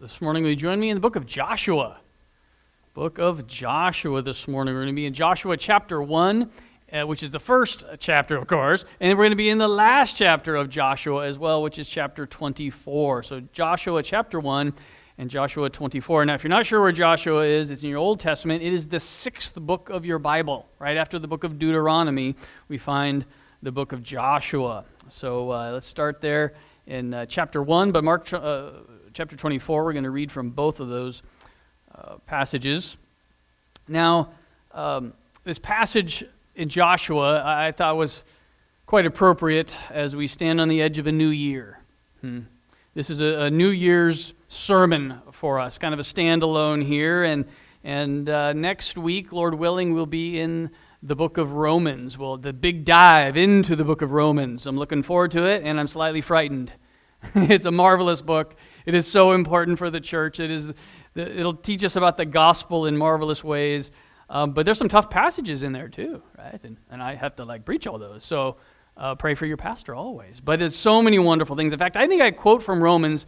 This morning, will you join me in the book of Joshua? Book of Joshua this morning. We're going to be in Joshua chapter 1, uh, which is the first chapter, of course, and we're going to be in the last chapter of Joshua as well, which is chapter 24. So, Joshua chapter 1 and Joshua 24. Now, if you're not sure where Joshua is, it's in your Old Testament. It is the sixth book of your Bible. Right after the book of Deuteronomy, we find the book of Joshua. So, uh, let's start there in uh, chapter 1, but Mark uh, chapter 24, we're going to read from both of those uh, passages. Now, um, this passage in Joshua I thought was quite appropriate as we stand on the edge of a new year. Hmm. This is a, a, New Year's sermon for us, kind of a standalone here. And, and uh, next week, Lord willing, we'll be in the book of Romans. Well, the big dive into the book of Romans. I'm looking forward to it, and I'm slightly frightened. it's a marvelous book. It is so important for the church. It is, it'll teach us about the gospel in marvelous ways. Um, but there's some tough passages in there too, right? And, and I have to like preach all those. So uh, pray for your pastor always. But it's so many wonderful things. In fact, I think I quote from Romans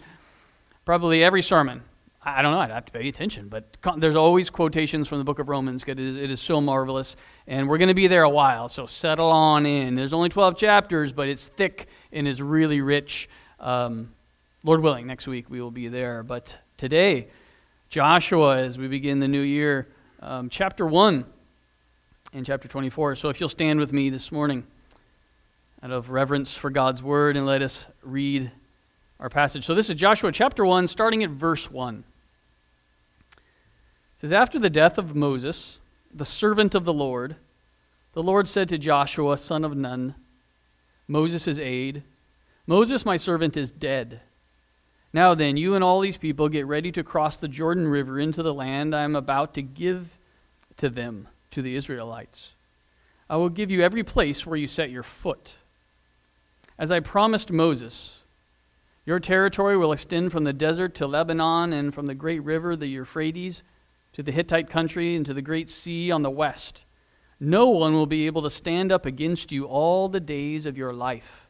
probably every sermon. I don't know, I'd have to pay attention, but there's always quotations from the book of Romans. It is, it is so marvelous. And we're going to be there a while, so settle on in. There's only 12 chapters, but it's thick and is really rich. Um, Lord willing, next week we will be there. But today, Joshua, as we begin the new year, um, chapter 1 and chapter 24. So if you'll stand with me this morning out of reverence for God's word and let us read our passage. So this is Joshua chapter 1, starting at verse 1. It says, After the death of Moses, the servant of the Lord, the Lord said to Joshua, son of Nun, Moses' aide, Moses, my servant, is dead. Now then, you and all these people get ready to cross the Jordan River into the land I am about to give to them, to the Israelites. I will give you every place where you set your foot. As I promised Moses, your territory will extend from the desert to Lebanon and from the great river, the Euphrates, to the Hittite country and to the great sea on the west. No one will be able to stand up against you all the days of your life.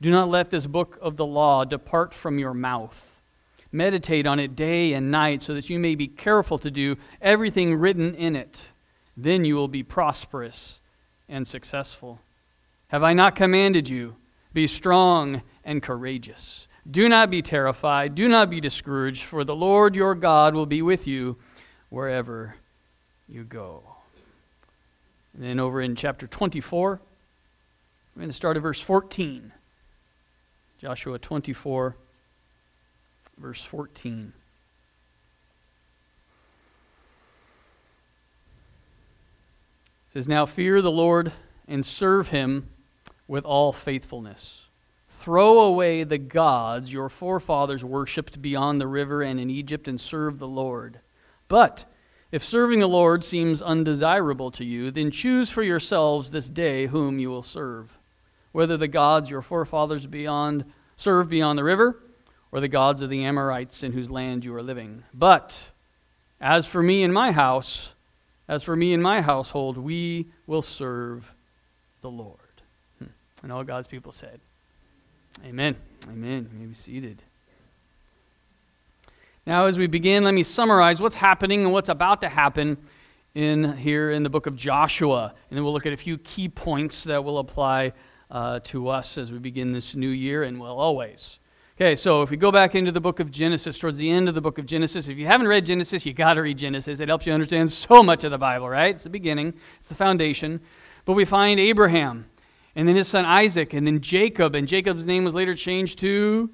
Do not let this book of the law depart from your mouth. Meditate on it day and night so that you may be careful to do everything written in it. Then you will be prosperous and successful. Have I not commanded you? Be strong and courageous. Do not be terrified. Do not be discouraged, for the Lord your God will be with you wherever you go. And then over in chapter 24, we're going to start at verse 14. Joshua 24, verse 14. It says, Now fear the Lord and serve him with all faithfulness. Throw away the gods your forefathers worshipped beyond the river and in Egypt and serve the Lord. But if serving the Lord seems undesirable to you, then choose for yourselves this day whom you will serve whether the gods your forefathers beyond served beyond the river, or the gods of the Amorites in whose land you are living. But as for me and my house, as for me and my household, we will serve the Lord. Hmm. And all God's people said, Amen. Amen. You may be seated. Now, as we begin, let me summarize what's happening and what's about to happen in here in the book of Joshua. And then we'll look at a few key points that will apply uh, to us as we begin this new year and will always. Okay, so if we go back into the book of Genesis, towards the end of the book of Genesis, if you haven't read Genesis, you got to read Genesis. It helps you understand so much of the Bible, right? It's the beginning, it's the foundation. But we find Abraham, and then his son Isaac, and then Jacob, and Jacob's name was later changed to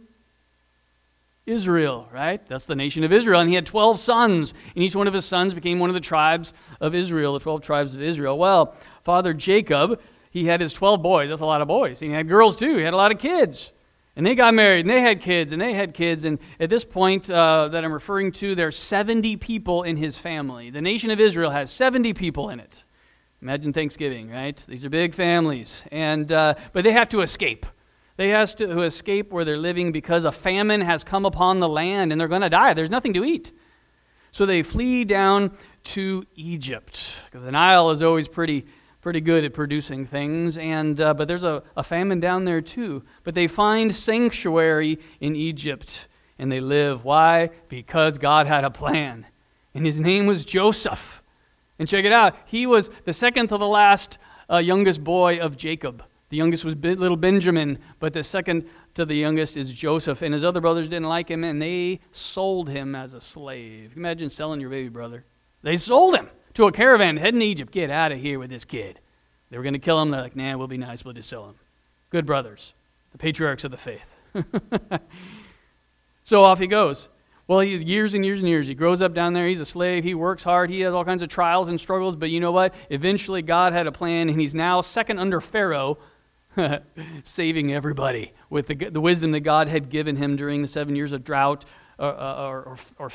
Israel, right? That's the nation of Israel. And he had 12 sons, and each one of his sons became one of the tribes of Israel, the 12 tribes of Israel. Well, Father Jacob he had his 12 boys. That's a lot of boys. He had girls too. He had a lot of kids. And they got married, and they had kids, and they had kids. And at this point uh, that I'm referring to, there's 70 people in his family. The nation of Israel has 70 people in it. Imagine Thanksgiving, right? These are big families. And, uh, but they have to escape. They have to escape where they're living because a famine has come upon the land and they're going to die. There's nothing to eat. So they flee down to Egypt. The Nile is always pretty, pretty good at producing things, and, uh, but there's a, a famine down there too. But they find sanctuary in Egypt and they live. Why? Because God had a plan. And his name was Joseph. And check it out. He was the second to the last uh, youngest boy of Jacob. The youngest was little Benjamin, but the second to the youngest is Joseph. And his other brothers didn't like him, and they sold him as a slave. Imagine selling your baby brother. They sold him to a caravan heading to Egypt. Get out of here with this kid. They were going to kill him. They're like, nah, we'll be nice. We'll just sell him. Good brothers, the patriarchs of the faith. so off he goes. Well, he, years and years and years. He grows up down there. He's a slave. He works hard. He has all kinds of trials and struggles. But you know what? Eventually, God had a plan, and he's now second under Pharaoh saving everybody with the, the wisdom that God had given him during the seven years of drought uh, uh, or, or, or,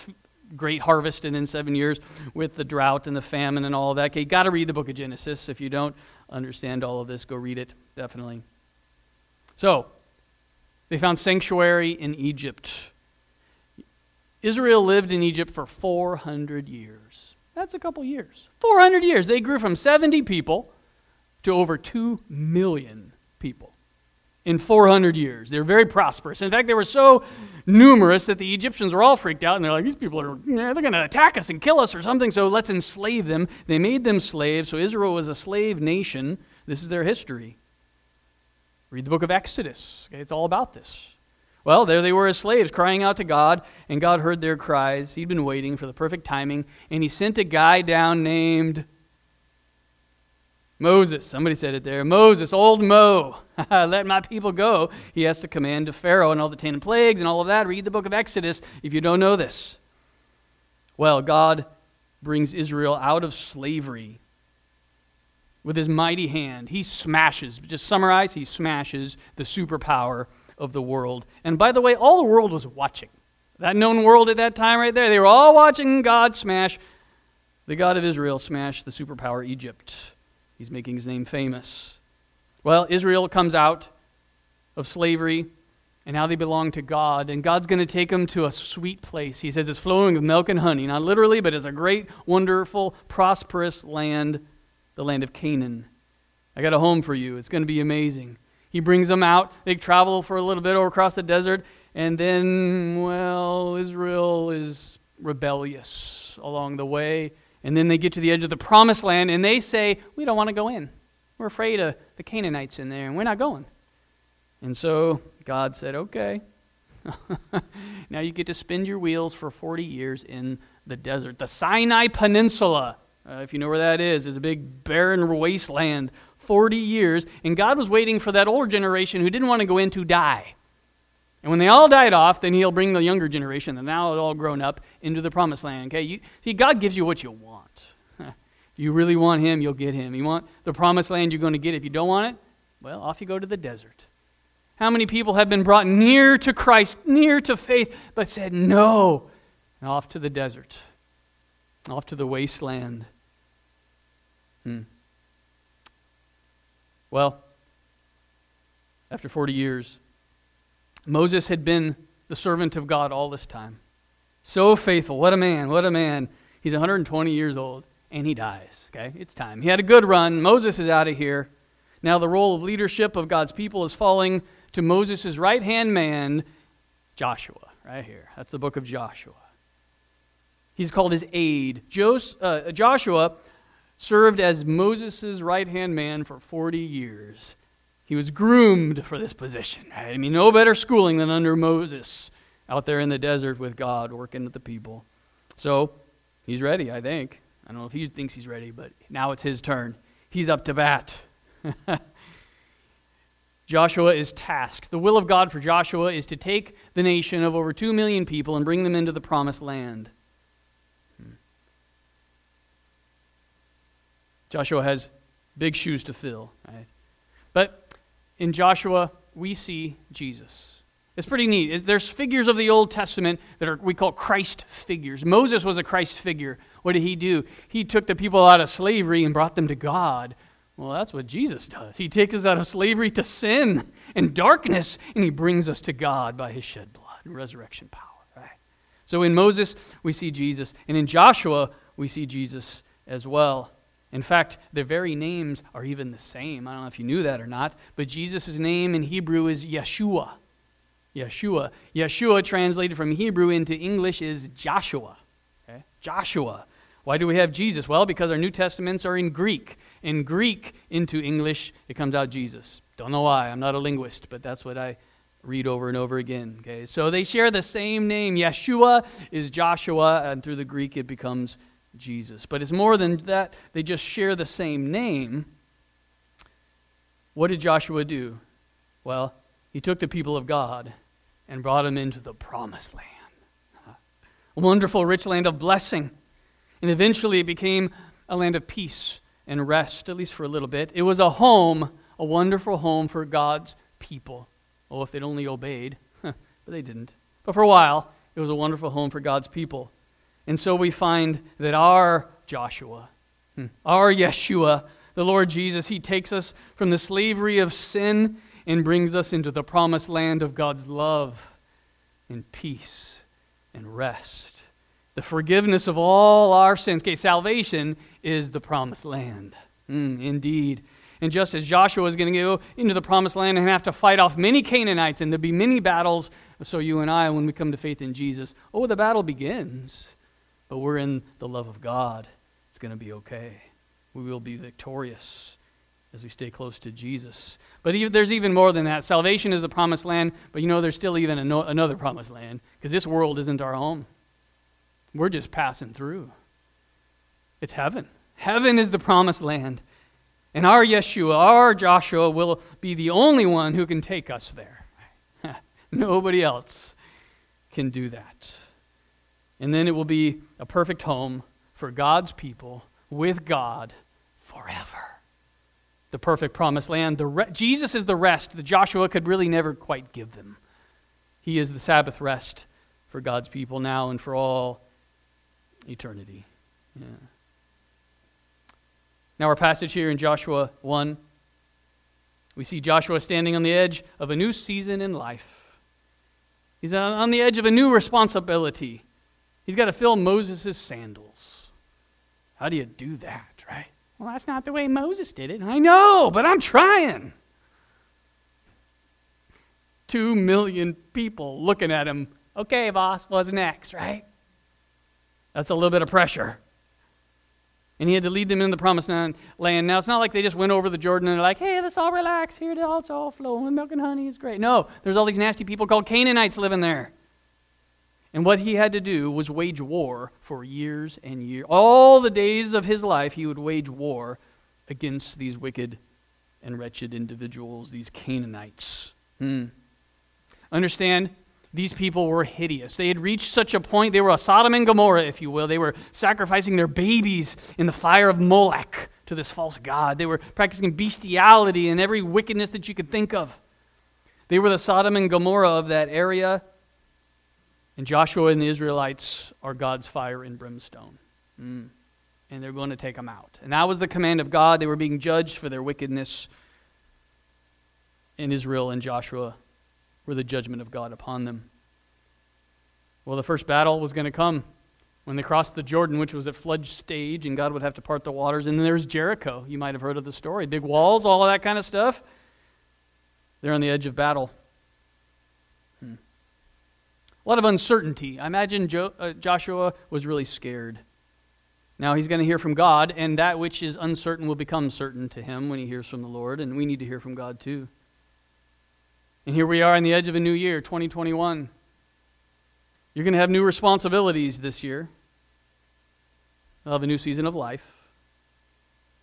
great harvest and in seven years with the drought and the famine and all of that. Okay, you got to read the book of Genesis. If you don't understand all of this, go read it, definitely. So, they found sanctuary in Egypt. Israel lived in Egypt for 400 years. That's a couple years. 400 years. They grew from 70 people to over 2 million people in 400 years. They were very prosperous. In fact, they were so numerous that the Egyptians were all freaked out and they're like, these people are, they're going to attack us and kill us or something, so let's enslave them. They made them slaves, so Israel was a slave nation. This is their history. Read the book of Exodus. Okay, it's all about this. Well, there they were as slaves crying out to God, and God heard their cries. He'd been waiting for the perfect timing, and he sent a guy down named Moses, somebody said it there. Moses, old Mo, let my people go. He has to command to Pharaoh and all the ten plagues and all of that. Read the book of Exodus if you don't know this. Well, God brings Israel out of slavery with his mighty hand. He smashes, just summarize, he smashes the superpower of the world. And by the way, all the world was watching. That known world at that time right there, they were all watching God smash, the God of Israel smash the superpower Egypt. He's making his name famous. Well, Israel comes out of slavery, and now they belong to God, and God's going to take them to a sweet place. He says it's flowing with milk and honey, not literally, but it's a great, wonderful, prosperous land, the land of Canaan. I got a home for you. It's going to be amazing. He brings them out. They travel for a little bit over across the desert, and then, well, Israel is rebellious along the way. And then they get to the edge of the promised land and they say, We don't want to go in. We're afraid of the Canaanites in there and we're not going. And so God said, Okay. now you get to spin your wheels for 40 years in the desert. The Sinai Peninsula, uh, if you know where that is, is a big barren wasteland. 40 years. And God was waiting for that older generation who didn't want to go in to die. And when they all died off, then he'll bring the younger generation, and now all grown up, into the promised land. Okay? You, see, God gives you what you want. You really want him, you'll get him. You want the promised land, you're going to get it. If you don't want it, well, off you go to the desert. How many people have been brought near to Christ, near to faith, but said no, and off to the desert, off to the wasteland? Hmm. Well, after 40 years, Moses had been the servant of God all this time. So faithful. What a man. What a man. He's 120 years old and he dies. Okay? It's time. He had a good run. Moses is out of here. Now the role of leadership of God's people is falling to Moses' right hand man, Joshua, right here. That's the book of Joshua. He's called his aide. Uh, Joshua served as Moses' right hand man for 40 years. He was groomed for this position. Right? I mean, no better schooling than under Moses out there in the desert with God working with the people. So he's ready, I think. I don't know if he thinks he's ready, but now it's his turn. He's up to bat. Joshua is tasked. The will of God for Joshua is to take the nation of over 2 million people and bring them into the promised land. Hmm. Joshua has big shoes to fill. Right? But in Joshua, we see Jesus. It's pretty neat. There's figures of the Old Testament that are we call Christ figures. Moses was a Christ figure. What did he do? He took the people out of slavery and brought them to God. Well, that's what Jesus does. He takes us out of slavery to sin and darkness, and he brings us to God by his shed blood and resurrection power. Right? So in Moses, we see Jesus, and in Joshua, we see Jesus as well. In fact, their very names are even the same. I don't know if you knew that or not, but Jesus' name in Hebrew is Yeshua. Yeshua. Yeshua, translated from Hebrew into English, is Joshua. Okay? Joshua. Why do we have Jesus? Well, because our New Testaments are in Greek. In Greek into English, it comes out Jesus. Don't know why. I'm not a linguist, but that's what I read over and over again. Okay, so they share the same name. Yeshua is Joshua, and through the Greek it becomes Jesus. But it's more than that. They just share the same name. What did Joshua do? Well, he took the people of God and brought them into the promised land. A wonderful, rich land of blessing. And eventually it became a land of peace and rest, at least for a little bit. It was a home, a wonderful home for God's people. Oh, if they'd only obeyed. but they didn't. But for a while, it was a wonderful home for God's people. And so we find that our Joshua, hmm, our Yeshua, the Lord Jesus, he takes us from the slavery of sin and brings us into the promised land of God's love and peace and rest. The forgiveness of all our sins. Okay, salvation is the promised land. Mm, indeed. And just as Joshua is going to go into the promised land and have to fight off many Canaanites, and there'll be many battles, so you and I, when we come to faith in Jesus, oh, the battle begins. But we're in the love of God. It's going to be okay. We will be victorious as we stay close to Jesus. But there's even more than that. Salvation is the promised land, but you know, there's still even another promised land because this world isn't our home. We're just passing through. It's heaven. Heaven is the promised land. And our Yeshua, our Joshua, will be the only one who can take us there. Nobody else can do that. And then it will be a perfect home for God's people with God forever the perfect promised land. Re- Jesus is the rest that Joshua could really never quite give them. He is the Sabbath rest for God's people now and for all eternity. Yeah. Now, our passage here in Joshua 1, we see Joshua standing on the edge of a new season in life. He's on the edge of a new responsibility. He's got to fill Moses' sandals. How do you do that, right? Well, that's not the way Moses did it. I know, but I'm trying. Two million people looking at him. Okay, boss, what's next, right? That's a little bit of pressure. And he had to lead them in the promised land. Now, it's not like they just went over the Jordan and they're like, hey, let's all relax. Here, it's all flowing milk and honey. It's great. No, there's all these nasty people called Canaanites living there. And what he had to do was wage war for years and years. All the days of his life, he would wage war against these wicked and wretched individuals, these Canaanites. Hmm. Understand, these people were hideous. They had reached such a point, they were a Sodom and Gomorrah, if you will. They were sacrificing their babies in the fire of Molech to this false god. They were practicing bestiality and every wickedness that you could think of. They were the Sodom and Gomorrah of that area. And Joshua and the Israelites are God's fire and brimstone. Mm. And they're going to take them out. And that was the command of God. They were being judged for their wickedness. And Israel and Joshua were the judgment of God upon them. Well, the first battle was going to come when they crossed the Jordan, which was at flood stage, and God would have to part the waters. And then there's Jericho. You might have heard of the story. Big walls, all of that kind of stuff. They're on the edge of battle. A lot of uncertainty. I imagine jo- uh, Joshua was really scared. Now he's going to hear from God, and that which is uncertain will become certain to him when he hears from the Lord, and we need to hear from God too. And here we are on the edge of a new year, 2021. You're going to have new responsibilities this year. You'll have a new season of life.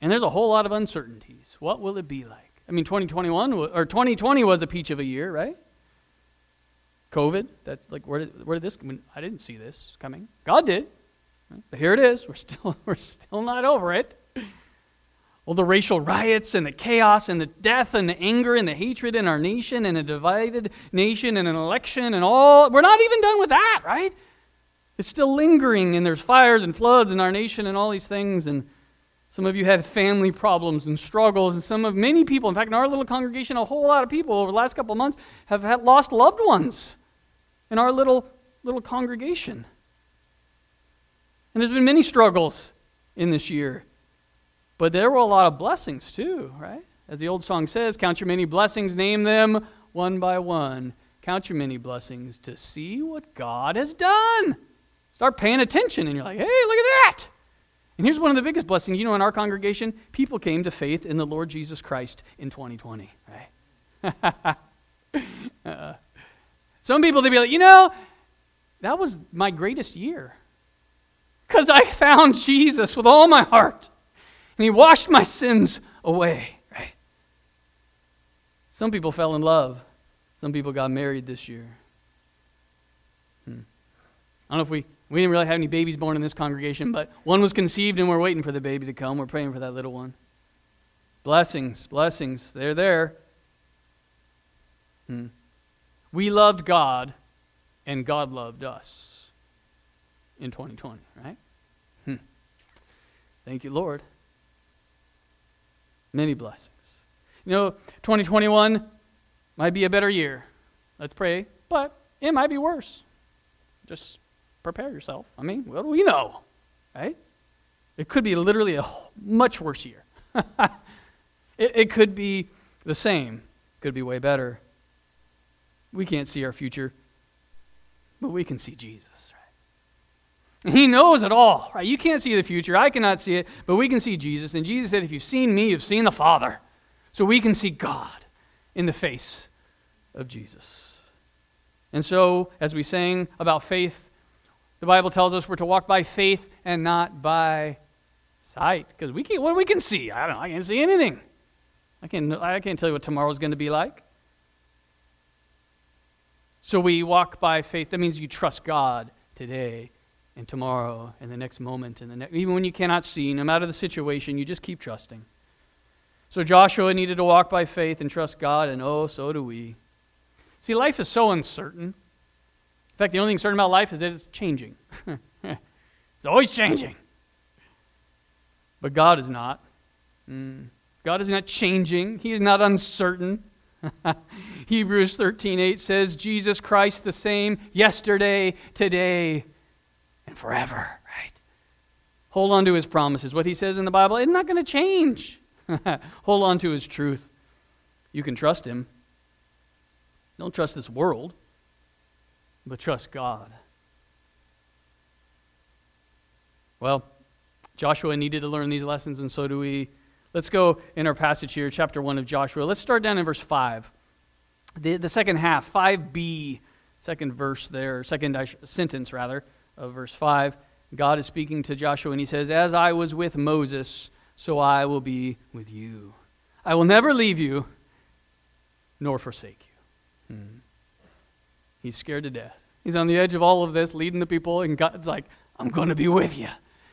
And there's a whole lot of uncertainties. What will it be like? I mean, 2021 or 2020 was a peach of a year, right? COVID. That like where did where did this? I, mean, I didn't see this coming. God did. But here it is. We're still we're still not over it. All the racial riots and the chaos and the death and the anger and the hatred in our nation and a divided nation and an election and all. We're not even done with that, right? It's still lingering and there's fires and floods in our nation and all these things. And some of you had family problems and struggles. And some of many people, in fact, in our little congregation, a whole lot of people over the last couple of months have had, lost loved ones in our little, little congregation. And there's been many struggles in this year. But there were a lot of blessings too, right? As the old song says, count your many blessings, name them one by one. Count your many blessings to see what God has done. Start paying attention, and you're like, hey, look at that. And here's one of the biggest blessings. You know, in our congregation, people came to faith in the Lord Jesus Christ in 2020, right? uh, some people, they'd be like, you know, that was my greatest year because I found Jesus with all my heart. And he washed my sins away, right? Some people fell in love. Some people got married this year. Hmm. I don't know if we, we didn't really have any babies born in this congregation, but one was conceived and we're waiting for the baby to come. We're praying for that little one. Blessings, blessings. They're there. Hmm. We loved God and God loved us in 2020, right? Hmm. Thank you, Lord. Many blessings. You know, 2021 might be a better year. Let's pray, but it might be worse. Just prepare yourself. I mean, what do we know? Right? It could be literally a much worse year. it, it could be the same, could be way better. We can't see our future, but we can see Jesus. He knows it all, right? You can't see the future. I cannot see it, but we can see Jesus. And Jesus said, If you've seen me, you've seen the Father. So we can see God in the face of Jesus. And so, as we sang about faith, the Bible tells us we're to walk by faith and not by sight. Because we can't, what we can see. I don't know, I can't see anything. I can't, I can't tell you what tomorrow's going to be like. So we walk by faith. That means you trust God today and tomorrow and the next moment and the next even when you cannot see no matter the situation you just keep trusting. So joshua needed to walk by faith and trust god and oh so do we. See life is so uncertain. In fact the only thing certain about life is that it's changing. It's always changing. But god is not. Mm. god is not changing. He is not uncertain. Hebrews 13.8 says jesus christ the same yesterday today and forever, right? Hold on to his promises. What he says in the Bible, is not going to change. Hold on to his truth. You can trust him. Don't trust this world, but trust God. Well, Joshua needed to learn these lessons, and so do we. Let's go in our passage here, chapter 1 of Joshua. Let's start down in verse 5. The, the second half, 5b, second verse there, second sentence rather of verse 5, God is speaking to Joshua and he says, As I was with Moses, so I will be with you. I will never leave you nor forsake you. Hmm. He's scared to death. He's on the edge of all of this, leading the people, and God's like, I'm going to be with you.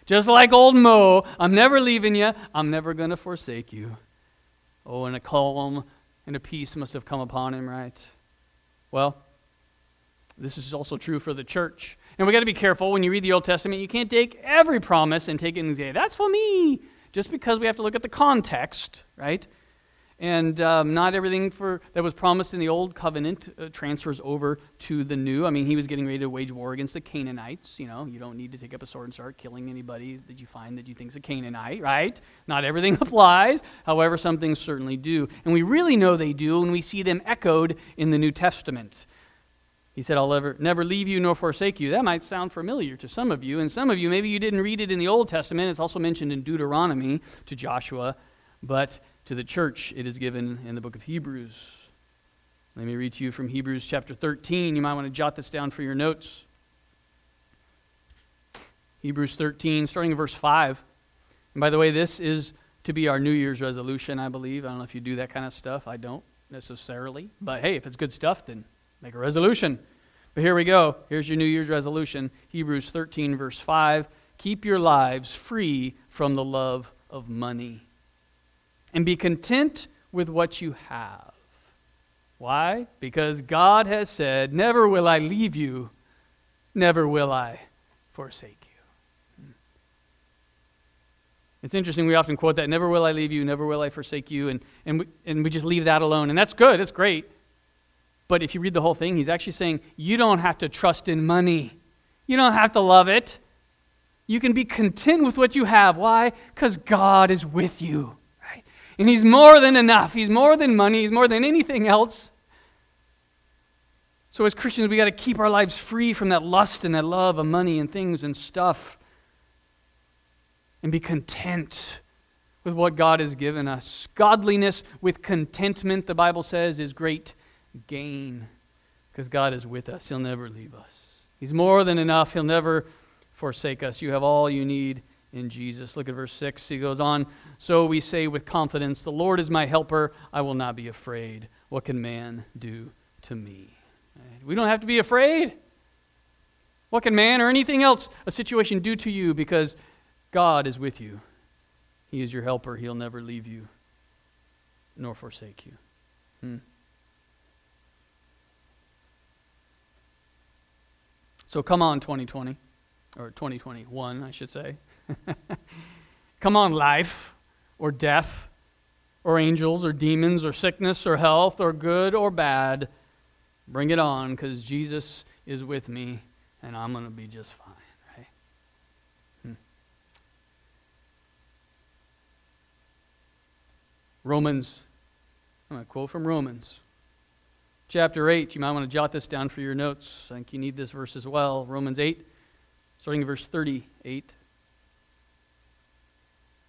Just like old Mo, I'm never leaving you. I'm never going to forsake you. Oh, and a calm and a peace must have come upon him, right? Well, this is also true for the church. And we got to be careful when you read the Old Testament. You can't take every promise and take it and say, that's for me. Just because we have to look at the context, right? And um, not everything for, that was promised in the Old Covenant uh, transfers over to the New. I mean, he was getting ready to wage war against the Canaanites. You know, you don't need to take up a sword and start killing anybody that you find that you think is a Canaanite, right? Not everything applies. However, some things certainly do. And we really know they do when we see them echoed in the New Testament. He said, I'll ever, never leave you nor forsake you. That might sound familiar to some of you. And some of you, maybe you didn't read it in the Old Testament. It's also mentioned in Deuteronomy to Joshua, but to the church it is given in the book of Hebrews. Let me read to you from Hebrews chapter 13. You might want to jot this down for your notes. Hebrews 13, starting in verse 5. And by the way, this is to be our New Year's resolution, I believe. I don't know if you do that kind of stuff. I don't necessarily. But hey, if it's good stuff, then make a resolution. But here we go. Here's your New Year's resolution Hebrews 13, verse 5. Keep your lives free from the love of money. and be content with what you have. Why? Because God has said, Never will I leave you, never will I forsake you. Hmm. It's interesting, we often quote that, Never will I leave you, never will I forsake you, and, and, we, and we just leave that alone. And that's good, it's great. But if you read the whole thing, he's actually saying, You don't have to trust in money, you don't have to love it. You can be content with what you have. Why? Because God is with you. Right? And He's more than enough. He's more than money. He's more than anything else. So, as Christians, we got to keep our lives free from that lust and that love of money and things and stuff and be content with what God has given us. Godliness with contentment, the Bible says, is great gain because God is with us. He'll never leave us. He's more than enough. He'll never forsake us. You have all you need in Jesus. Look at verse 6. He goes on, So we say with confidence, The Lord is my helper. I will not be afraid. What can man do to me? We don't have to be afraid. What can man or anything else, a situation, do to you because God is with you? He is your helper. He'll never leave you nor forsake you. Hmm. So come on, 2020 or 2021, I should say. Come on, life, or death, or angels, or demons, or sickness, or health, or good or bad. Bring it on, because Jesus is with me, and I'm going to be just fine, right? Hmm. Romans, I'm going to quote from Romans chapter 8. You might want to jot this down for your notes. I think you need this verse as well. Romans 8, starting in verse 38.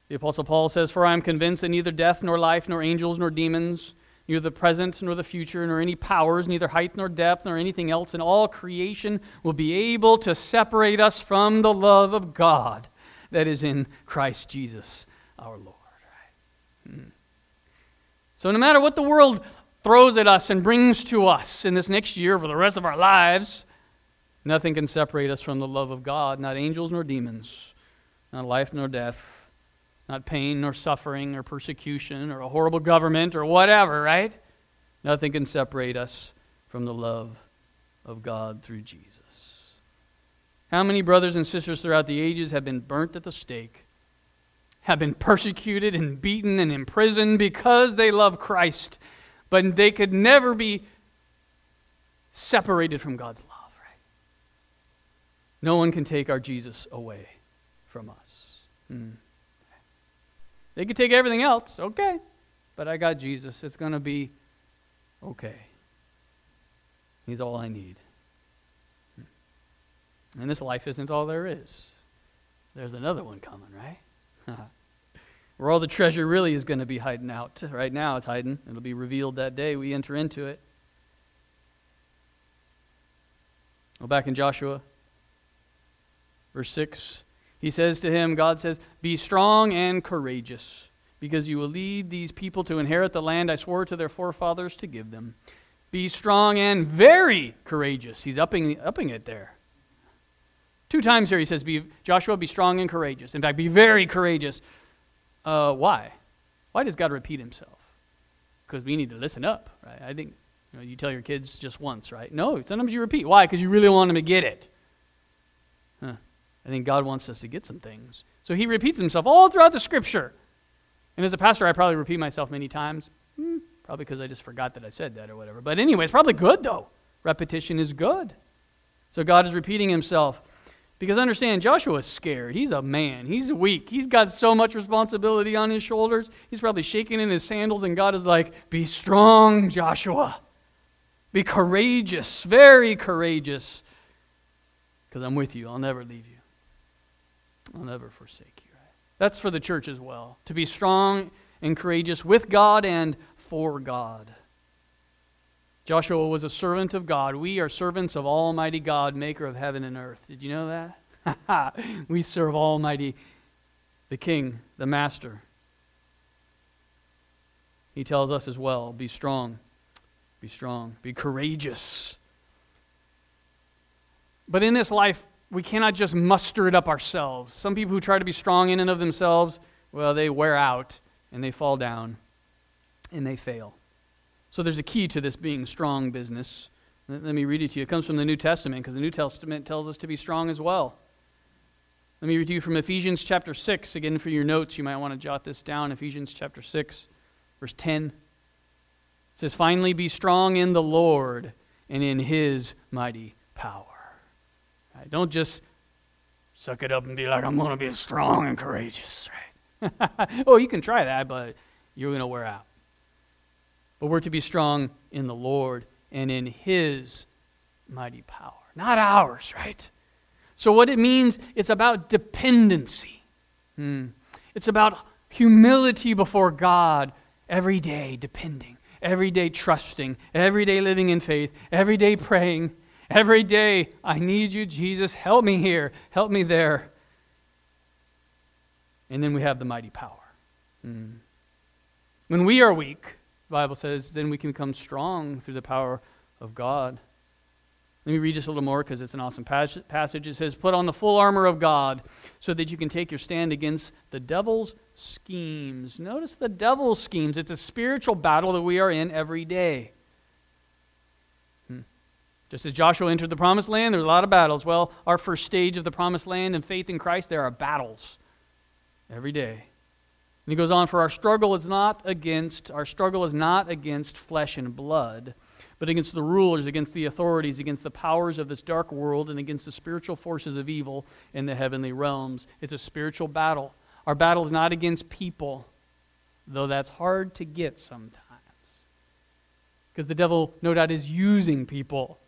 The Apostle Paul says, For I am convinced that neither death, nor life, nor angels, nor demons, neither the present, nor the future, nor any powers, neither height, nor depth, nor anything else in all creation will be able to separate us from the love of God that is in Christ Jesus our Lord. Hmm. So, no matter what the world throws at us and brings to us in this next year for the rest of our lives, Nothing can separate us from the love of God, not angels nor demons, not life nor death, not pain nor suffering or persecution or a horrible government or whatever, right? Nothing can separate us from the love of God through Jesus. How many brothers and sisters throughout the ages have been burnt at the stake, have been persecuted and beaten and imprisoned because they love Christ, but they could never be separated from God's love? Right? No one can take our Jesus away from us. Hmm. They could take everything else, okay, but I got Jesus. It's going to be okay. He's all I need. Hmm. And this life isn't all there is. There's another one coming, right? Where all the treasure really is going to be hiding out. Right now it's hiding. It'll be revealed that day we enter into it. Well, back in Joshua Verse 6, he says to him, God says, Be strong and courageous, because you will lead these people to inherit the land I swore to their forefathers to give them. Be strong and very courageous. He's upping, upping it there. Two times here he says, be, Joshua, be strong and courageous. In fact, be very courageous. Uh, why? Why does God repeat himself? Because we need to listen up, right? I think you, know, you tell your kids just once, right? No, sometimes you repeat. Why? Because you really want them to get it. Huh. I think God wants us to get some things. So he repeats himself all throughout the scripture. And as a pastor, I probably repeat myself many times. Hmm, probably because I just forgot that I said that or whatever. But anyway, it's probably good though. Repetition is good. So God is repeating himself. Because understand, Joshua's scared. He's a man. He's weak. He's got so much responsibility on his shoulders. He's probably shaking in his sandals, and God is like, Be strong, Joshua. Be courageous, very courageous, because I'm with you. I'll never leave you. I'll never forsake you. Right? That's for the church as well. To be strong and courageous with God and for God. Joshua was a servant of God. We are servants of Almighty God, maker of heaven and earth. Did you know that? we serve Almighty, the King, the Master. He tells us as well be strong, be strong, be courageous. But in this life, we cannot just muster it up ourselves. Some people who try to be strong in and of themselves, well, they wear out and they fall down and they fail. So there's a key to this being strong business. Let me read it to you. It comes from the New Testament because the New Testament tells us to be strong as well. Let me read to you from Ephesians chapter 6. Again, for your notes, you might want to jot this down. Ephesians chapter 6, verse 10. It says, Finally, be strong in the Lord and in his mighty power. Right? Don't just suck it up and be like, I'm going to be strong and courageous. Right? oh, you can try that, but you're going to wear out. But we're to be strong in the Lord and in his mighty power, not ours, right? So, what it means, it's about dependency. Hmm. It's about humility before God every day, depending, every day trusting, every day living in faith, every day praying, every day, I need you, Jesus. Help me here, help me there. And then we have the mighty power. Hmm. When we are weak, the Bible says, then we can become strong through the power of God. Let me read just a little more because it's an awesome passage. It says, Put on the full armor of God so that you can take your stand against the devil's schemes. Notice the devil's schemes. It's a spiritual battle that we are in every day. Hmm. Just as Joshua entered the promised land, there's a lot of battles. Well, our first stage of the promised land and faith in Christ, there are battles every day. And he goes on, for our struggle is not against, our struggle is not against flesh and blood but against the rulers, against the authorities, against the powers of this dark world, and against the spiritual forces of evil in the heavenly realms. It's a spiritual battle. Our battle is not against people, though that's hard to get sometimes. Because the devil, no doubt, is using people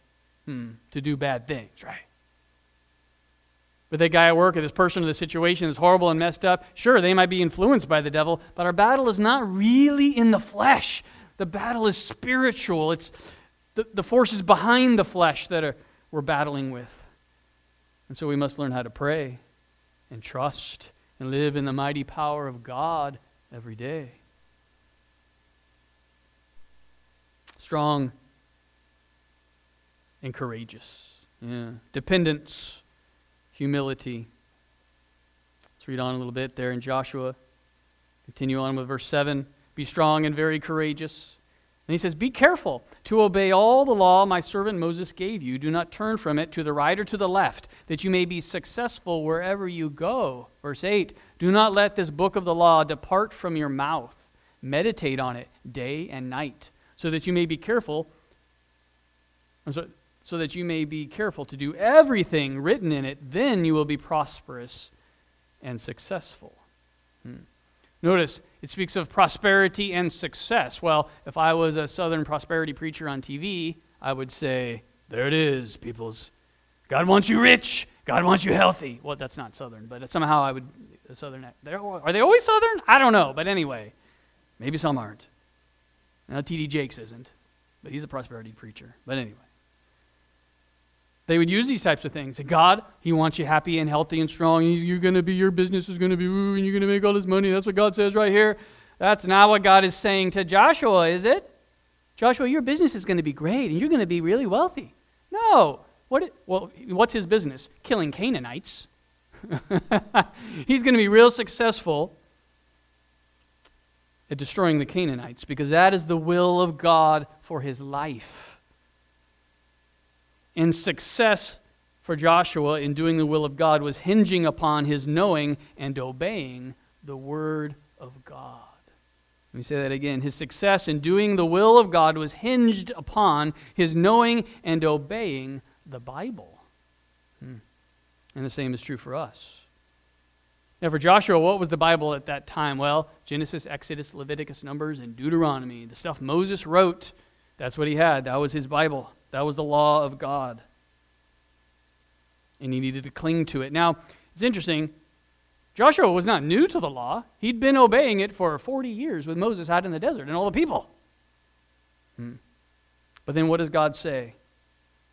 hmm, to do bad things, right? But that guy at work or this person or the situation is horrible and messed up, sure, they might be influenced by the devil, but our battle is not really in the flesh. The battle is spiritual. It's the, the forces behind the flesh that are, we're battling with. And so we must learn how to pray and trust and live in the mighty power of God every day. Strong and courageous. Yeah. Dependence, humility. Let's read on a little bit there in Joshua. Continue on with verse 7. Be strong and very courageous. And he says, Be careful to obey all the law my servant Moses gave you. Do not turn from it to the right or to the left, that you may be successful wherever you go. Verse 8 Do not let this book of the law depart from your mouth. Meditate on it day and night, so that you may be careful. So, so that you may be careful to do everything written in it, then you will be prosperous and successful. Hmm. Notice it speaks of prosperity and success. Well, if I was a Southern prosperity preacher on TV, I would say, there it is, peoples. God wants you rich. God wants you healthy. Well, that's not Southern, but somehow I would, Southern, are they always Southern? I don't know, but anyway, maybe some aren't. Now, T.D. Jakes isn't, but he's a prosperity preacher. But anyway. They would use these types of things. God, He wants you happy and healthy and strong. You're going to be, your business is going to be, and you're going to make all this money. That's what God says right here. That's not what God is saying to Joshua, is it? Joshua, your business is going to be great and you're going to be really wealthy. No. What, well, what's his business? Killing Canaanites. He's going to be real successful at destroying the Canaanites because that is the will of God for his life and success for Joshua in doing the will of God was hinging upon his knowing and obeying the Word of God. Let me say that again. His success in doing the will of God was hinged upon his knowing and obeying the Bible. Hmm. And the same is true for us. Now, for Joshua, what was the Bible at that time? Well, Genesis, Exodus, Leviticus, Numbers, and Deuteronomy. The stuff Moses wrote, that's what he had. That was his Bible. That was the law of God. And he needed to cling to it. Now, it's interesting. Joshua was not new to the law. He'd been obeying it for 40 years with Moses out in the desert and all the people. Hmm. But then what does God say?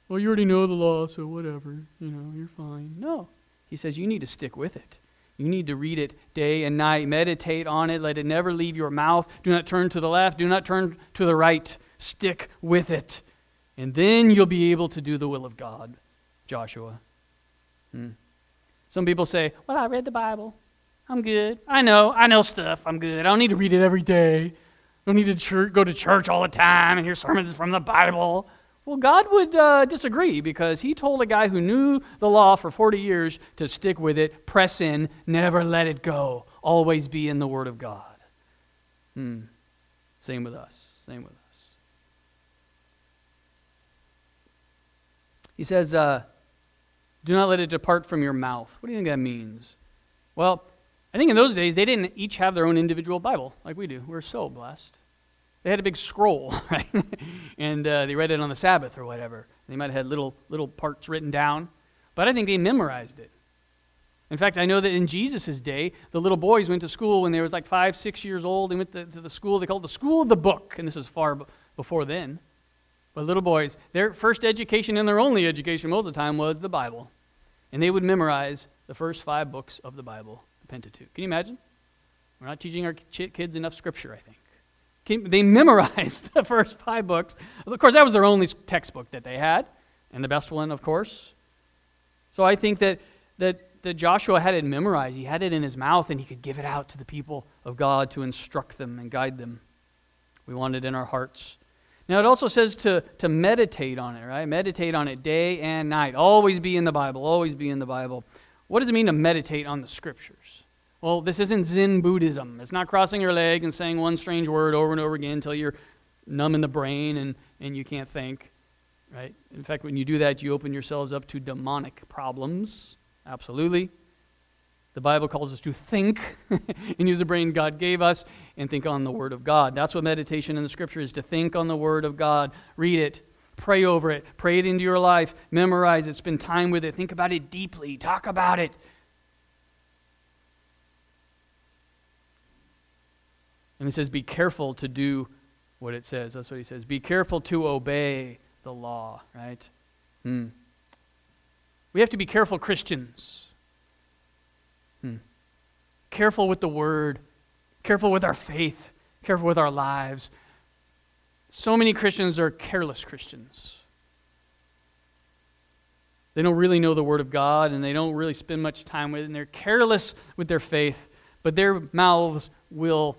Well, you already know the law, so whatever. You know, you're fine. No. He says you need to stick with it. You need to read it day and night. Meditate on it. Let it never leave your mouth. Do not turn to the left. Do not turn to the right. Stick with it. And then you'll be able to do the will of God, Joshua. Hmm. Some people say, Well, I read the Bible. I'm good. I know. I know stuff. I'm good. I don't need to read it every day. I don't need to church, go to church all the time and hear sermons from the Bible. Well, God would uh, disagree because he told a guy who knew the law for 40 years to stick with it, press in, never let it go, always be in the Word of God. Hmm. Same with us. Same with us. He says, uh, do not let it depart from your mouth. What do you think that means? Well, I think in those days they didn't each have their own individual Bible like we do. We're so blessed. They had a big scroll, right? and uh, they read it on the Sabbath or whatever. They might have had little little parts written down, but I think they memorized it. In fact, I know that in Jesus' day, the little boys went to school when they was like five, six years old. They went to, the school they called the school of the book, and this is far b- before then. But little boys, their first education and their only education most of the time was the Bible, and they would memorize the first five books of the Bible, the Pentateuch. Can you imagine? We're not teaching our kids enough Scripture, I think. They memorized the first five books. Of course, that was their only textbook that they had, and the best one, of course. So I think that, that, that Joshua had it memorized. He had it in his mouth, and he could give it out to the people of God to instruct them and guide them. We want it in our hearts. Now, it also says to, to meditate on it, right? Meditate on it day and night. Always be in the Bible. Always be in the Bible. What does it mean to meditate on the Scriptures? Well, this isn't Zen Buddhism. It's not crossing your leg and saying one strange word over and over again until you're numb in the brain and, and you can't think. Right? In fact, when you do that, you open yourselves up to demonic problems. Absolutely. The Bible calls us to think and use the brain God gave us and think on the Word of God. That's what meditation in the Scripture is to think on the Word of God. Read it, pray over it, pray it into your life, memorize it, spend time with it, think about it deeply, talk about it. And he says, Be careful to do what it says. That's what he says. Be careful to obey the law, right? Hmm. We have to be careful Christians. Hmm. Careful with the word, careful with our faith, careful with our lives. So many Christians are careless Christians. They don't really know the Word of God and they don't really spend much time with it, and they're careless with their faith, but their mouths will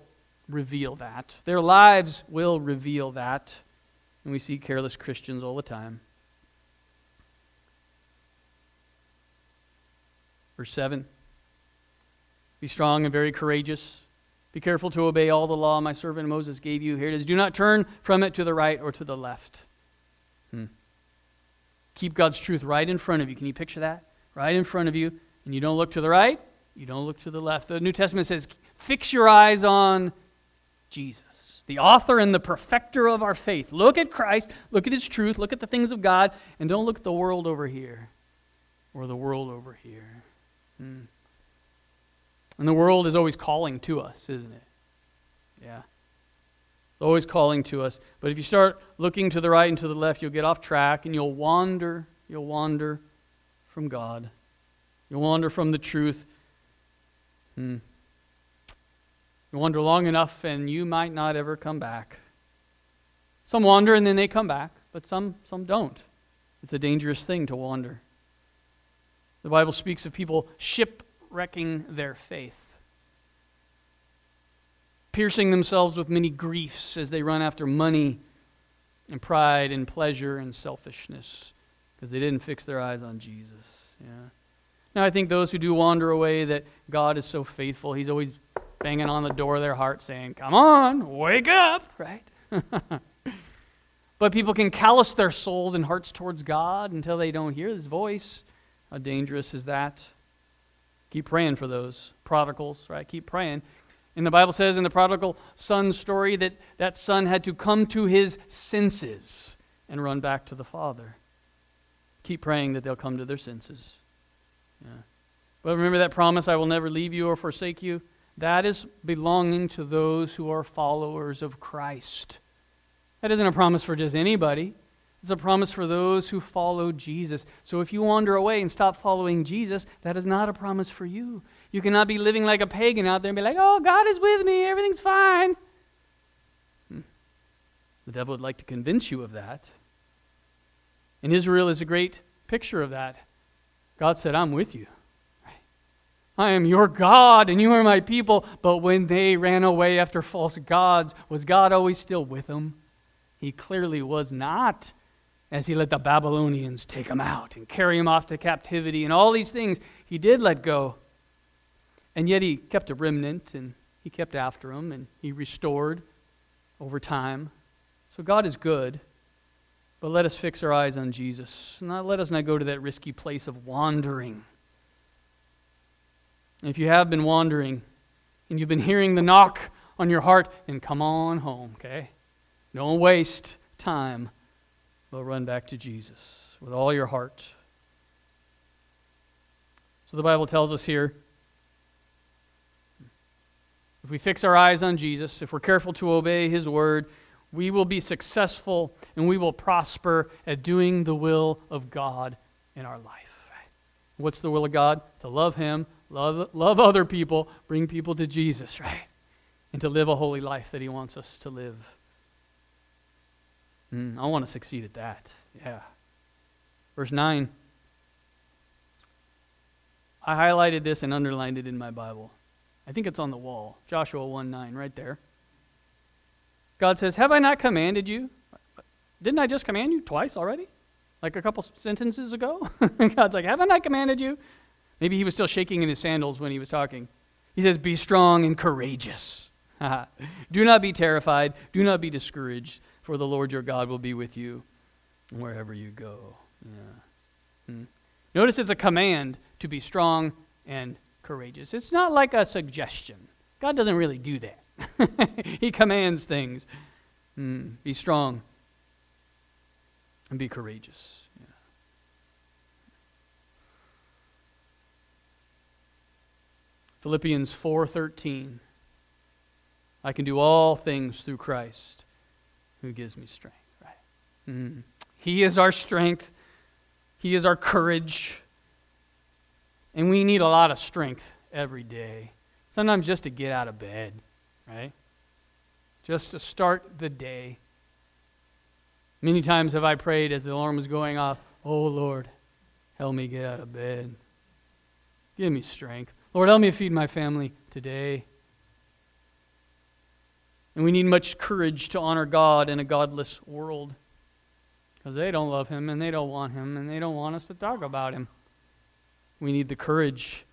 reveal that. Their lives will reveal that. And we see careless Christians all the time. Verse 7 Be strong and very courageous. Be careful to obey all the law my servant Moses gave you. Here it is. Do not turn from it to the right or to the left. Hmm. Keep God's truth right in front of you. Can you picture that? Right in front of you. And you don't look to the right, you don't look to the left. The New Testament says, fix your eyes on Jesus, the author and the perfecter of our faith. Look at Christ, look at his truth, look at the things of God, and don't look at the world over here or the world over here. Hmm. And the world is always calling to us, isn't it? Yeah. It's always calling to us. But if you start looking to the right and to the left, you'll get off track and you'll wander. You'll wander from God. You'll wander from the truth. Hmm. You wander long enough and you might not ever come back. Some wander and then they come back, but some, some don't. It's a dangerous thing to wander. The Bible speaks of people shipwrecking their faith, piercing themselves with many griefs as they run after money and pride and pleasure and selfishness because they didn't fix their eyes on Jesus. Yeah. Now, I think those who do wander away, that God is so faithful. He's always banging on the door of their heart saying, Come on, wake up, right? but people can callous their souls and hearts towards God until they don't hear his voice. How dangerous is that? Keep praying for those prodigals, right? Keep praying. And the Bible says in the prodigal son story that that son had to come to his senses and run back to the father. Keep praying that they'll come to their senses. Yeah. But remember that promise I will never leave you or forsake you? That is belonging to those who are followers of Christ. That isn't a promise for just anybody. It's a promise for those who follow Jesus. So if you wander away and stop following Jesus, that is not a promise for you. You cannot be living like a pagan out there and be like, oh, God is with me, everything's fine. Hmm. The devil would like to convince you of that. And Israel is a great picture of that. God said, I'm with you. I am your God and you are my people. But when they ran away after false gods, was God always still with them? He clearly was not, as he let the Babylonians take him out and carry him off to captivity and all these things. He did let go. And yet he kept a remnant and he kept after him and he restored over time. So God is good. But let us fix our eyes on Jesus. Not, let us not go to that risky place of wandering. And if you have been wandering and you've been hearing the knock on your heart, then come on home, okay? Don't waste time, but run back to Jesus with all your heart. So the Bible tells us here if we fix our eyes on Jesus, if we're careful to obey his word, we will be successful and we will prosper at doing the will of God in our life. What's the will of God? To love Him, love, love other people, bring people to Jesus, right? And to live a holy life that He wants us to live. Mm, I want to succeed at that. Yeah. Verse 9. I highlighted this and underlined it in my Bible. I think it's on the wall. Joshua 1 9, right there. God says, Have I not commanded you? Didn't I just command you twice already? Like a couple sentences ago? God's like, Haven't I commanded you? Maybe he was still shaking in his sandals when he was talking. He says, Be strong and courageous. Do not be terrified. Do not be discouraged, for the Lord your God will be with you wherever you go. Yeah. Hmm. Notice it's a command to be strong and courageous. It's not like a suggestion. God doesn't really do that. he commands things. Mm, be strong and be courageous. Philippians 4:13 I can do all things through Christ who gives me strength, right? Mm. He is our strength. He is our courage. And we need a lot of strength every day. Sometimes just to get out of bed right? Just to start the day. Many times have I prayed as the alarm was going off, Oh Lord, help me get out of bed. Give me strength. Lord, help me feed my family today. And we need much courage to honor God in a godless world because they don't love Him and they don't want Him and they don't want us to talk about Him. We need the courage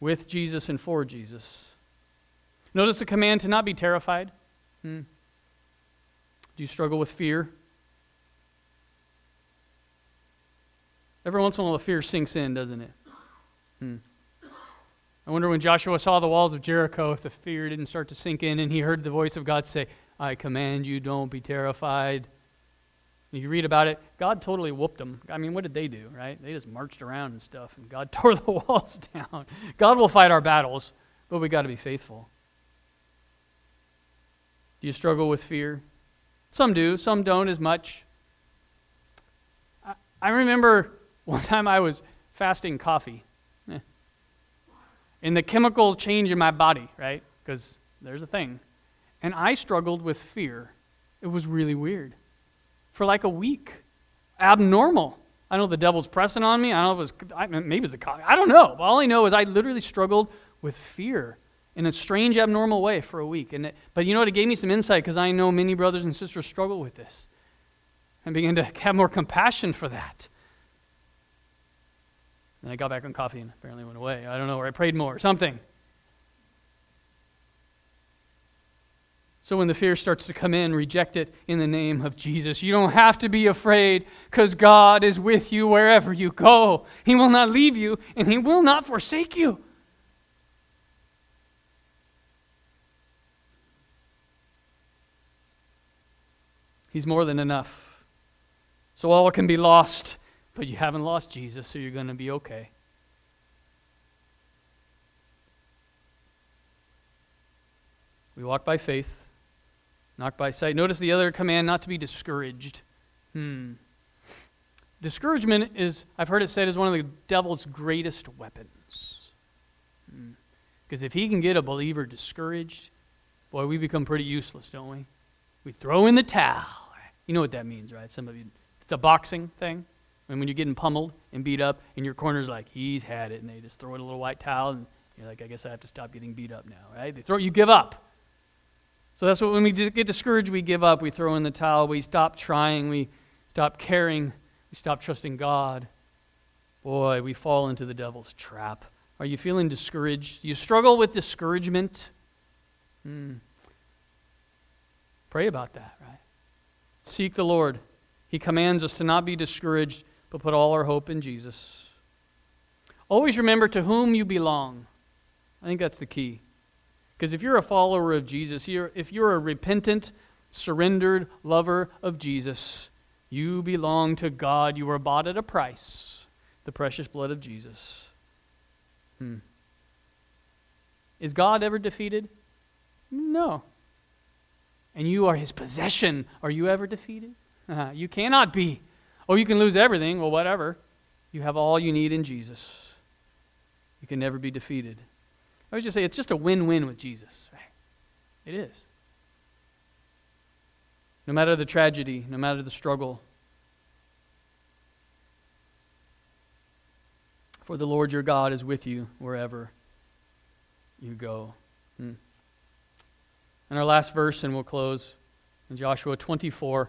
with Jesus and for Jesus. Notice the command to not be terrified. Hmm. Do you struggle with fear? Every once in a while, the fear sinks in, doesn't it? Hmm. I wonder when Joshua saw the walls of Jericho if the fear didn't start to sink in and he heard the voice of God say, I command you, don't be terrified. And you read about it, God totally whooped them. I mean, what did they do, right? They just marched around and stuff, and God tore the walls down. God will fight our battles, but we got to be faithful. Do you struggle with fear? Some do, some don't as much. I, I remember one time I was fasting coffee. And the chemical change in my body, right? Because there's a thing. And I struggled with fear. It was really weird. For like a week. Abnormal. I know the devil's pressing on me. I don't know if it was, maybe it was the coffee. I don't know. All I know is I literally struggled with fear in a strange, abnormal way for a week. And it, but you know what? It gave me some insight because I know many brothers and sisters struggle with this. And began to have more compassion for that. And I got back on coffee and apparently went away. I don't know, or I prayed more, or something. So when the fear starts to come in, reject it in the name of Jesus. You don't have to be afraid because God is with you wherever you go. He will not leave you and He will not forsake you. He's more than enough. So all can be lost, but you haven't lost Jesus, so you're going to be okay. We walk by faith, not by sight. Notice the other command not to be discouraged. Hmm. Discouragement is, I've heard it said, is one of the devil's greatest weapons. Because hmm. if he can get a believer discouraged, boy, we become pretty useless, don't we? We throw in the towel. You know what that means, right? Some of you. It's a boxing thing. And when you're getting pummeled and beat up, and your corner's like, he's had it, and they just throw in a little white towel, and You're like, I guess I have to stop getting beat up now, right? They throw, you give up. So that's what when we get discouraged, we give up. We throw in the towel. We stop trying. We stop caring. We stop trusting God. Boy, we fall into the devil's trap. Are you feeling discouraged? Do you struggle with discouragement? Hmm. Pray about that, right? Seek the Lord. He commands us to not be discouraged, but put all our hope in Jesus. Always remember to whom you belong. I think that's the key. Because if you're a follower of Jesus, you're, if you're a repentant, surrendered lover of Jesus, you belong to God. You were bought at a price the precious blood of Jesus. Hmm. Is God ever defeated? No. And you are his possession. Are you ever defeated? Uh-huh. You cannot be. Oh, you can lose everything. Well, whatever. You have all you need in Jesus. You can never be defeated. I would just say it's just a win win with Jesus. It is. No matter the tragedy, no matter the struggle. For the Lord your God is with you wherever you go. Hmm. And our last verse, and we'll close in Joshua 24.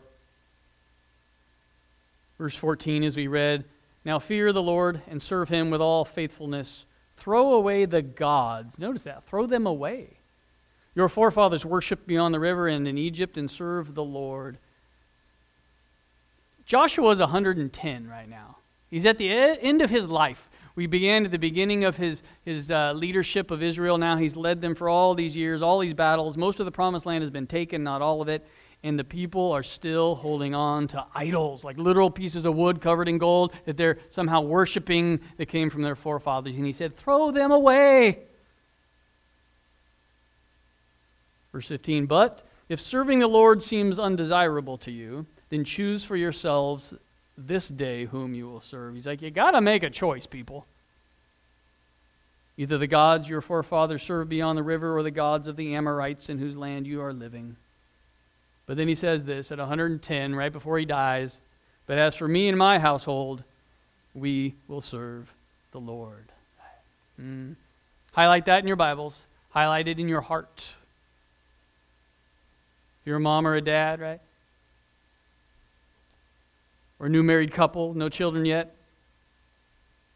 Verse 14, as we read, Now fear the Lord and serve him with all faithfulness Throw away the gods. Notice that. Throw them away. Your forefathers worshiped beyond the river and in Egypt and served the Lord. Joshua is 110 right now. He's at the end of his life. We began at the beginning of his, his uh, leadership of Israel. Now he's led them for all these years, all these battles. Most of the promised land has been taken, not all of it and the people are still holding on to idols, like literal pieces of wood covered in gold that they're somehow worshiping that came from their forefathers. And he said, Throw them away. Verse 15, but if serving the Lord seems undesirable to you, then choose for yourselves this day whom you will serve. He's like, You got to make a choice, people. Either the gods your forefathers served beyond the river or the gods of the Amorites in whose land you are living. But then he says this at 110, right before he dies. But as for me and my household, we will serve the Lord. Mm. Highlight that in your Bibles. Highlight it in your heart. If you're a mom or a dad, right? Or a new married couple, no children yet.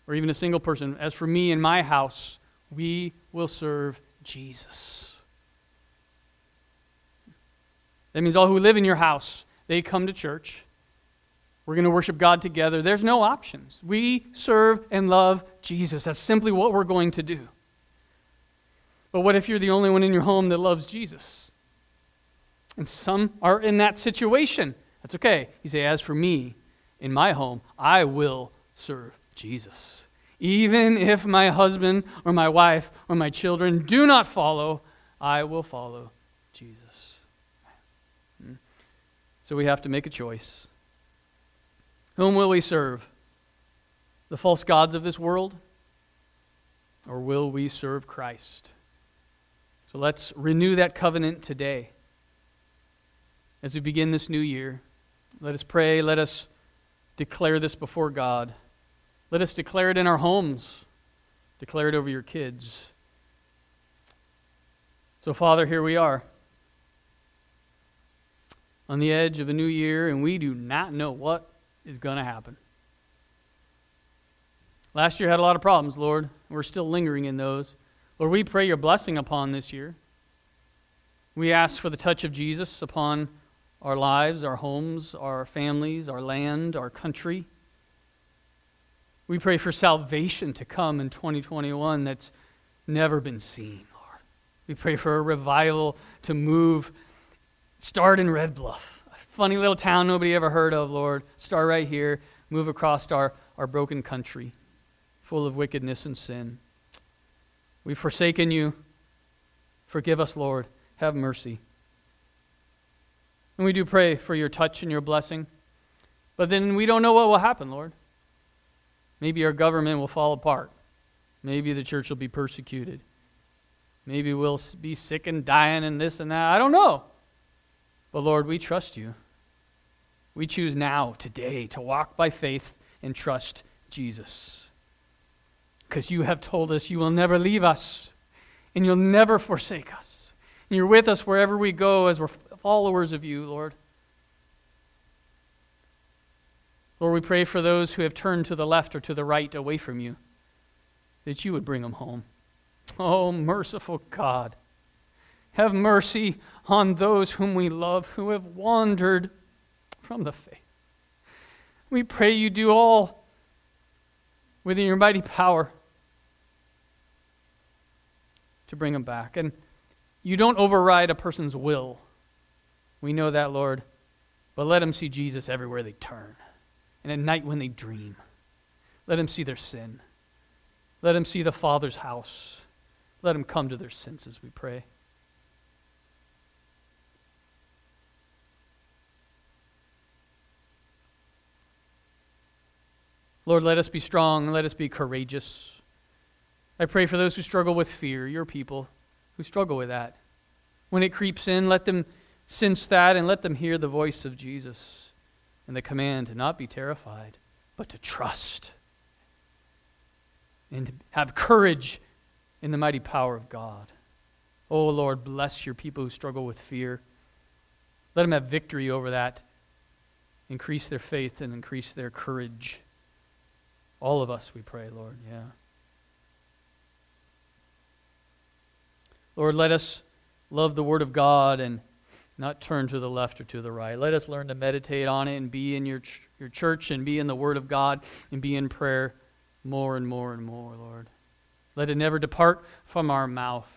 Or even a single person. As for me and my house, we will serve Jesus. That means all who live in your house, they come to church. We're going to worship God together. There's no options. We serve and love Jesus. That's simply what we're going to do. But what if you're the only one in your home that loves Jesus? And some are in that situation. That's okay. You say, As for me, in my home, I will serve Jesus. Even if my husband or my wife or my children do not follow, I will follow So we have to make a choice. Whom will we serve? The false gods of this world? Or will we serve Christ? So let's renew that covenant today. As we begin this new year, let us pray. Let us declare this before God. Let us declare it in our homes. Declare it over your kids. So, Father, here we are on the edge of a new year, and we do not know what is going to happen. Last year had a lot of problems, Lord. We're still lingering in those. Lord, we pray your blessing upon this year. We ask for the touch of Jesus upon our lives, our homes, our families, our land, our country. We pray for salvation to come in 2021 that's never been seen, Lord. We pray for a revival to move Start in Red Bluff, a funny little town nobody ever heard of, Lord. Start right here, move across our, our broken country full of wickedness and sin. We've forsaken you. Forgive us, Lord. Have mercy. And we do pray for your touch and your blessing. But then we don't know what will happen, Lord. Maybe our government will fall apart. Maybe the church will be persecuted. Maybe we'll be sick and dying and this and that. I don't know. But Lord, we trust you. We choose now, today, to walk by faith and trust Jesus. because you have told us you will never leave us and you'll never forsake us. And you're with us wherever we go as we're followers of you, Lord. Lord, we pray for those who have turned to the left or to the right away from you, that you would bring them home. Oh, merciful God, have mercy on those whom we love who have wandered from the faith. We pray you do all within your mighty power to bring them back. And you don't override a person's will. We know that, Lord. But let them see Jesus everywhere they turn. And at night when they dream, let them see their sin. Let them see the Father's house. Let them come to their senses, we pray. Lord, let us be strong. And let us be courageous. I pray for those who struggle with fear, your people who struggle with that. When it creeps in, let them sense that and let them hear the voice of Jesus and the command to not be terrified, but to trust and to have courage in the mighty power of God. Oh, Lord, bless your people who struggle with fear. Let them have victory over that. Increase their faith and increase their courage. All of us, we pray, Lord. Yeah. Lord, let us love the Word of God and not turn to the left or to the right. Let us learn to meditate on it and be in your, ch- your church and be in the Word of God and be in prayer more and more and more, Lord. Let it never depart from our mouth.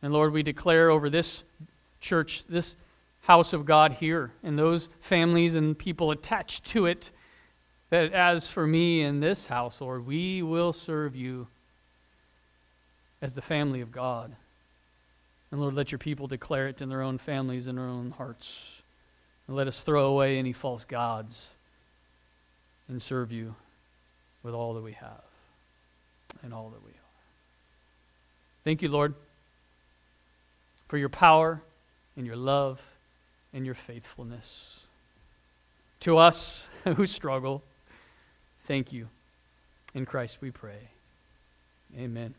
And Lord, we declare over this church, this house of God here, and those families and people attached to it, that as for me and this house, Lord, we will serve you as the family of God. And Lord, let your people declare it in their own families and their own hearts. And let us throw away any false gods and serve you with all that we have and all that we are. Thank you, Lord, for your power and your love and your faithfulness. To us who struggle, thank you. In Christ we pray. Amen.